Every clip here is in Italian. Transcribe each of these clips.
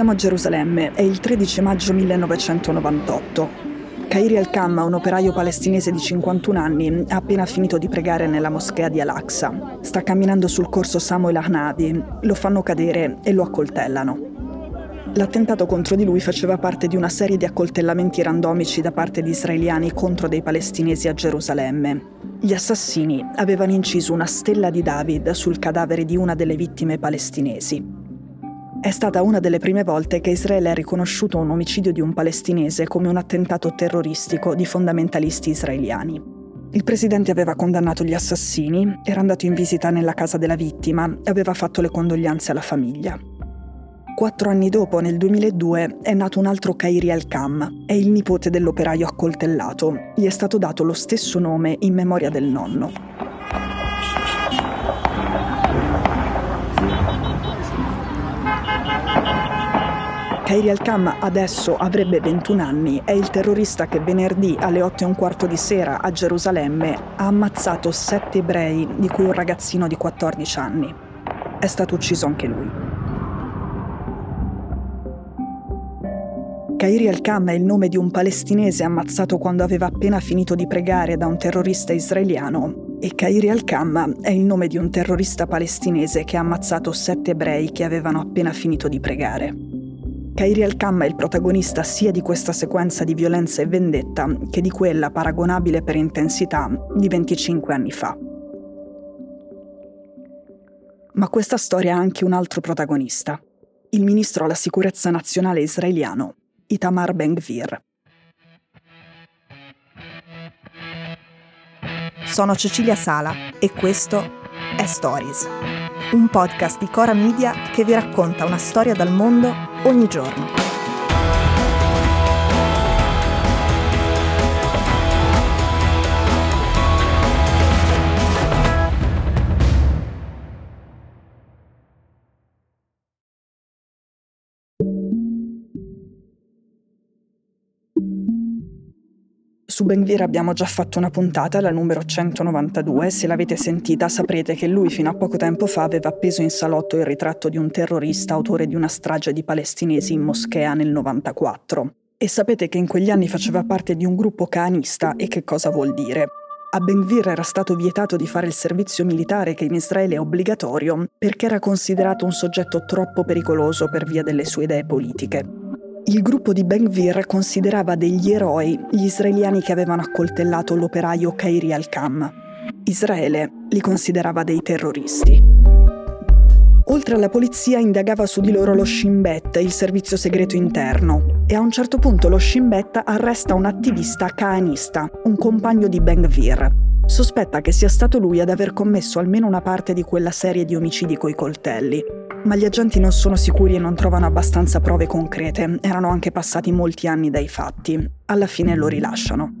Siamo a Gerusalemme, è il 13 maggio 1998. Kairi Al-Kam, un operaio palestinese di 51 anni, ha appena finito di pregare nella moschea di Al-Aqsa. Sta camminando sul corso Samuel Ahnabi, lo fanno cadere e lo accoltellano. L'attentato contro di lui faceva parte di una serie di accoltellamenti randomici da parte di israeliani contro dei palestinesi a Gerusalemme. Gli assassini avevano inciso una stella di David sul cadavere di una delle vittime palestinesi. È stata una delle prime volte che Israele ha riconosciuto un omicidio di un palestinese come un attentato terroristico di fondamentalisti israeliani. Il presidente aveva condannato gli assassini, era andato in visita nella casa della vittima e aveva fatto le condoglianze alla famiglia. Quattro anni dopo, nel 2002, è nato un altro Kairi Al-Kam, è il nipote dell'operaio accoltellato. Gli è stato dato lo stesso nome in memoria del nonno. Kairi Al-Kam adesso avrebbe 21 anni, è il terrorista che venerdì alle 8 e un quarto di sera a Gerusalemme ha ammazzato sette ebrei, di cui un ragazzino di 14 anni. È stato ucciso anche lui. Kairi Al-Kam è il nome di un palestinese ammazzato quando aveva appena finito di pregare da un terrorista israeliano e Kairi Al-Kam è il nome di un terrorista palestinese che ha ammazzato sette ebrei che avevano appena finito di pregare. Kairi Al-Kam è il protagonista sia di questa sequenza di violenza e vendetta che di quella paragonabile per intensità di 25 anni fa. Ma questa storia ha anche un altro protagonista, il ministro alla sicurezza nazionale israeliano, Itamar Ben-Gvir. Sono Cecilia Sala e questo è Stories un podcast di Cora Media che vi racconta una storia dal mondo ogni giorno. Su Benvir abbiamo già fatto una puntata, la numero 192, se l'avete sentita saprete che lui fino a poco tempo fa aveva appeso in salotto il ritratto di un terrorista autore di una strage di palestinesi in moschea nel 94. E sapete che in quegli anni faceva parte di un gruppo canista e che cosa vuol dire? A Benvir era stato vietato di fare il servizio militare che in Israele è obbligatorio perché era considerato un soggetto troppo pericoloso per via delle sue idee politiche. Il gruppo di Ben-Gvir considerava degli eroi gli israeliani che avevano accoltellato l'operaio Kairi al-Kam. Israele li considerava dei terroristi. Oltre alla polizia indagava su di loro lo Shin Bet, il servizio segreto interno, e a un certo punto lo Shin Bet arresta un attivista kaanista, un compagno di Ben-Gvir. Sospetta che sia stato lui ad aver commesso almeno una parte di quella serie di omicidi coi coltelli, ma gli agenti non sono sicuri e non trovano abbastanza prove concrete. Erano anche passati molti anni dai fatti. Alla fine lo rilasciano.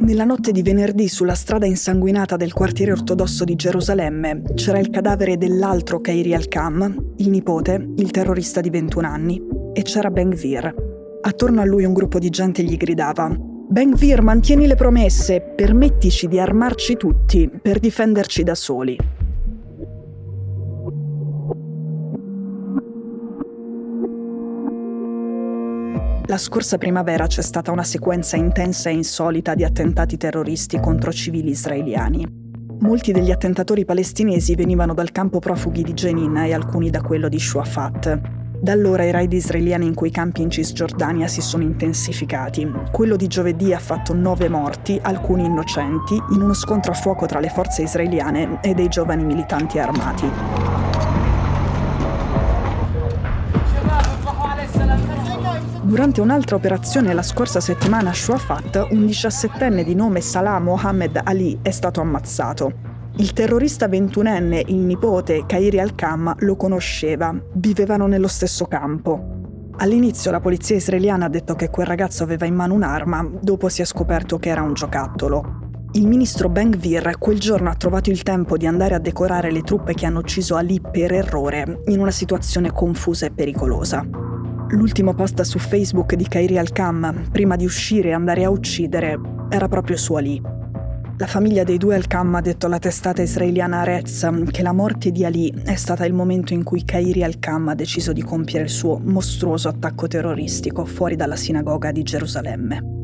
Nella notte di venerdì sulla strada insanguinata del quartiere ortodosso di Gerusalemme c'era il cadavere dell'altro Kairi al-Kam, il nipote, il terrorista di 21 anni, e c'era Ben Gvir. Attorno a lui un gruppo di gente gli gridava Ben Gvir, mantieni le promesse, permettici di armarci tutti per difenderci da soli. La scorsa primavera c'è stata una sequenza intensa e insolita di attentati terroristi contro civili israeliani. Molti degli attentatori palestinesi venivano dal campo profughi di Jenin e alcuni da quello di Shuafat. Da allora i raid israeliani in quei campi in Cisgiordania si sono intensificati. Quello di giovedì ha fatto nove morti, alcuni innocenti, in uno scontro a fuoco tra le forze israeliane e dei giovani militanti armati. Durante un'altra operazione la scorsa settimana a Shuafat, un diciassettenne di nome Salah Mohammed Ali è stato ammazzato. Il terrorista ventunenne, il nipote Kairi al-Kam, lo conosceva, vivevano nello stesso campo. All'inizio la polizia israeliana ha detto che quel ragazzo aveva in mano un'arma, dopo si è scoperto che era un giocattolo. Il ministro Ben Gvir quel giorno ha trovato il tempo di andare a decorare le truppe che hanno ucciso Ali per errore, in una situazione confusa e pericolosa. L'ultimo post su Facebook di Kairi Al-Kam, prima di uscire e andare a uccidere, era proprio su Ali. La famiglia dei due Al-Qam ha detto alla testata israeliana Arez che la morte di Ali è stata il momento in cui Kairi Al-Qam ha deciso di compiere il suo mostruoso attacco terroristico fuori dalla sinagoga di Gerusalemme.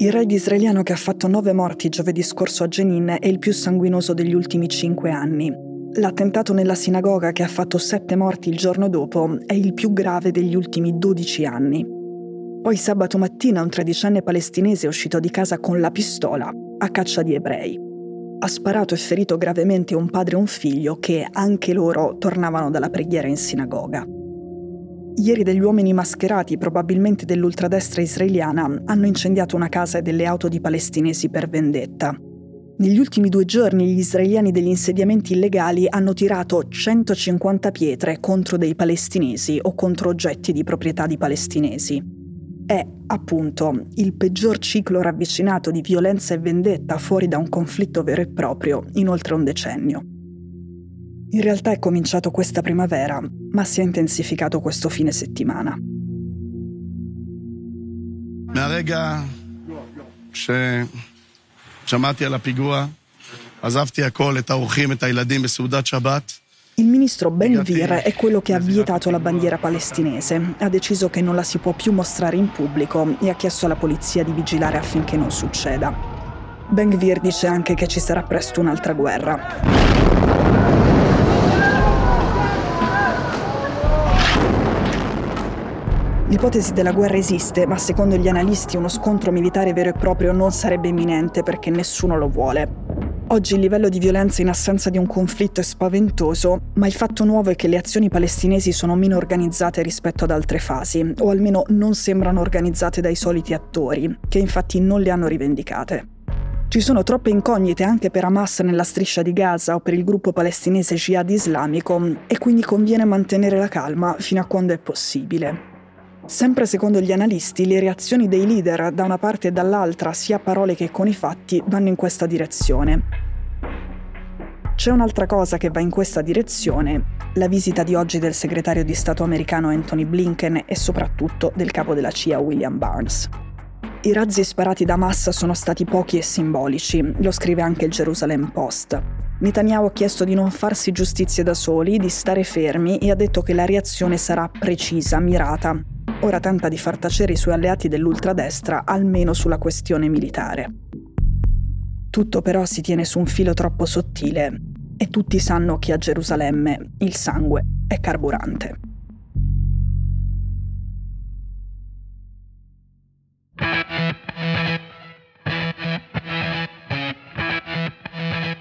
Il raid israeliano che ha fatto nove morti giovedì scorso a Jenin è il più sanguinoso degli ultimi cinque anni, L'attentato nella sinagoga che ha fatto sette morti il giorno dopo è il più grave degli ultimi 12 anni. Poi sabato mattina un tredicenne palestinese è uscito di casa con la pistola a caccia di ebrei. Ha sparato e ferito gravemente un padre e un figlio che anche loro tornavano dalla preghiera in sinagoga. Ieri degli uomini mascherati, probabilmente dell'ultradestra israeliana, hanno incendiato una casa e delle auto di palestinesi per vendetta. Negli ultimi due giorni gli israeliani degli insediamenti illegali hanno tirato 150 pietre contro dei palestinesi o contro oggetti di proprietà di palestinesi. È, appunto, il peggior ciclo ravvicinato di violenza e vendetta fuori da un conflitto vero e proprio in oltre un decennio. In realtà è cominciato questa primavera, ma si è intensificato questo fine settimana. מהרגע ש... שמעתי על הפיגוע, עזבתי הכל, את האורחים, את הילדים בסעודת שבת. Il ministro Ben Gvir è quello che ha vietato la bandiera palestinese, ha deciso che non la si può più mostrare in pubblico e ha chiesto alla polizia di vigilare affinché non succeda. Ben Gvir dice anche che ci sarà presto un'altra guerra. L'ipotesi della guerra esiste, ma secondo gli analisti uno scontro militare vero e proprio non sarebbe imminente perché nessuno lo vuole. Oggi il livello di violenza in assenza di un conflitto è spaventoso, ma il fatto nuovo è che le azioni palestinesi sono meno organizzate rispetto ad altre fasi, o almeno non sembrano organizzate dai soliti attori, che infatti non le hanno rivendicate. Ci sono troppe incognite anche per Hamas nella striscia di Gaza o per il gruppo palestinese Jihad islamico e quindi conviene mantenere la calma fino a quando è possibile. Sempre secondo gli analisti, le reazioni dei leader da una parte e dall'altra, sia a parole che con i fatti, vanno in questa direzione. C'è un'altra cosa che va in questa direzione, la visita di oggi del segretario di Stato americano Anthony Blinken e soprattutto del capo della CIA William Barnes. I razzi sparati da massa sono stati pochi e simbolici, lo scrive anche il Jerusalem Post. Netanyahu ha chiesto di non farsi giustizia da soli, di stare fermi e ha detto che la reazione sarà precisa, mirata, ora tenta di far tacere i suoi alleati dell'ultradestra almeno sulla questione militare. Tutto però si tiene su un filo troppo sottile e tutti sanno che a Gerusalemme il sangue è carburante.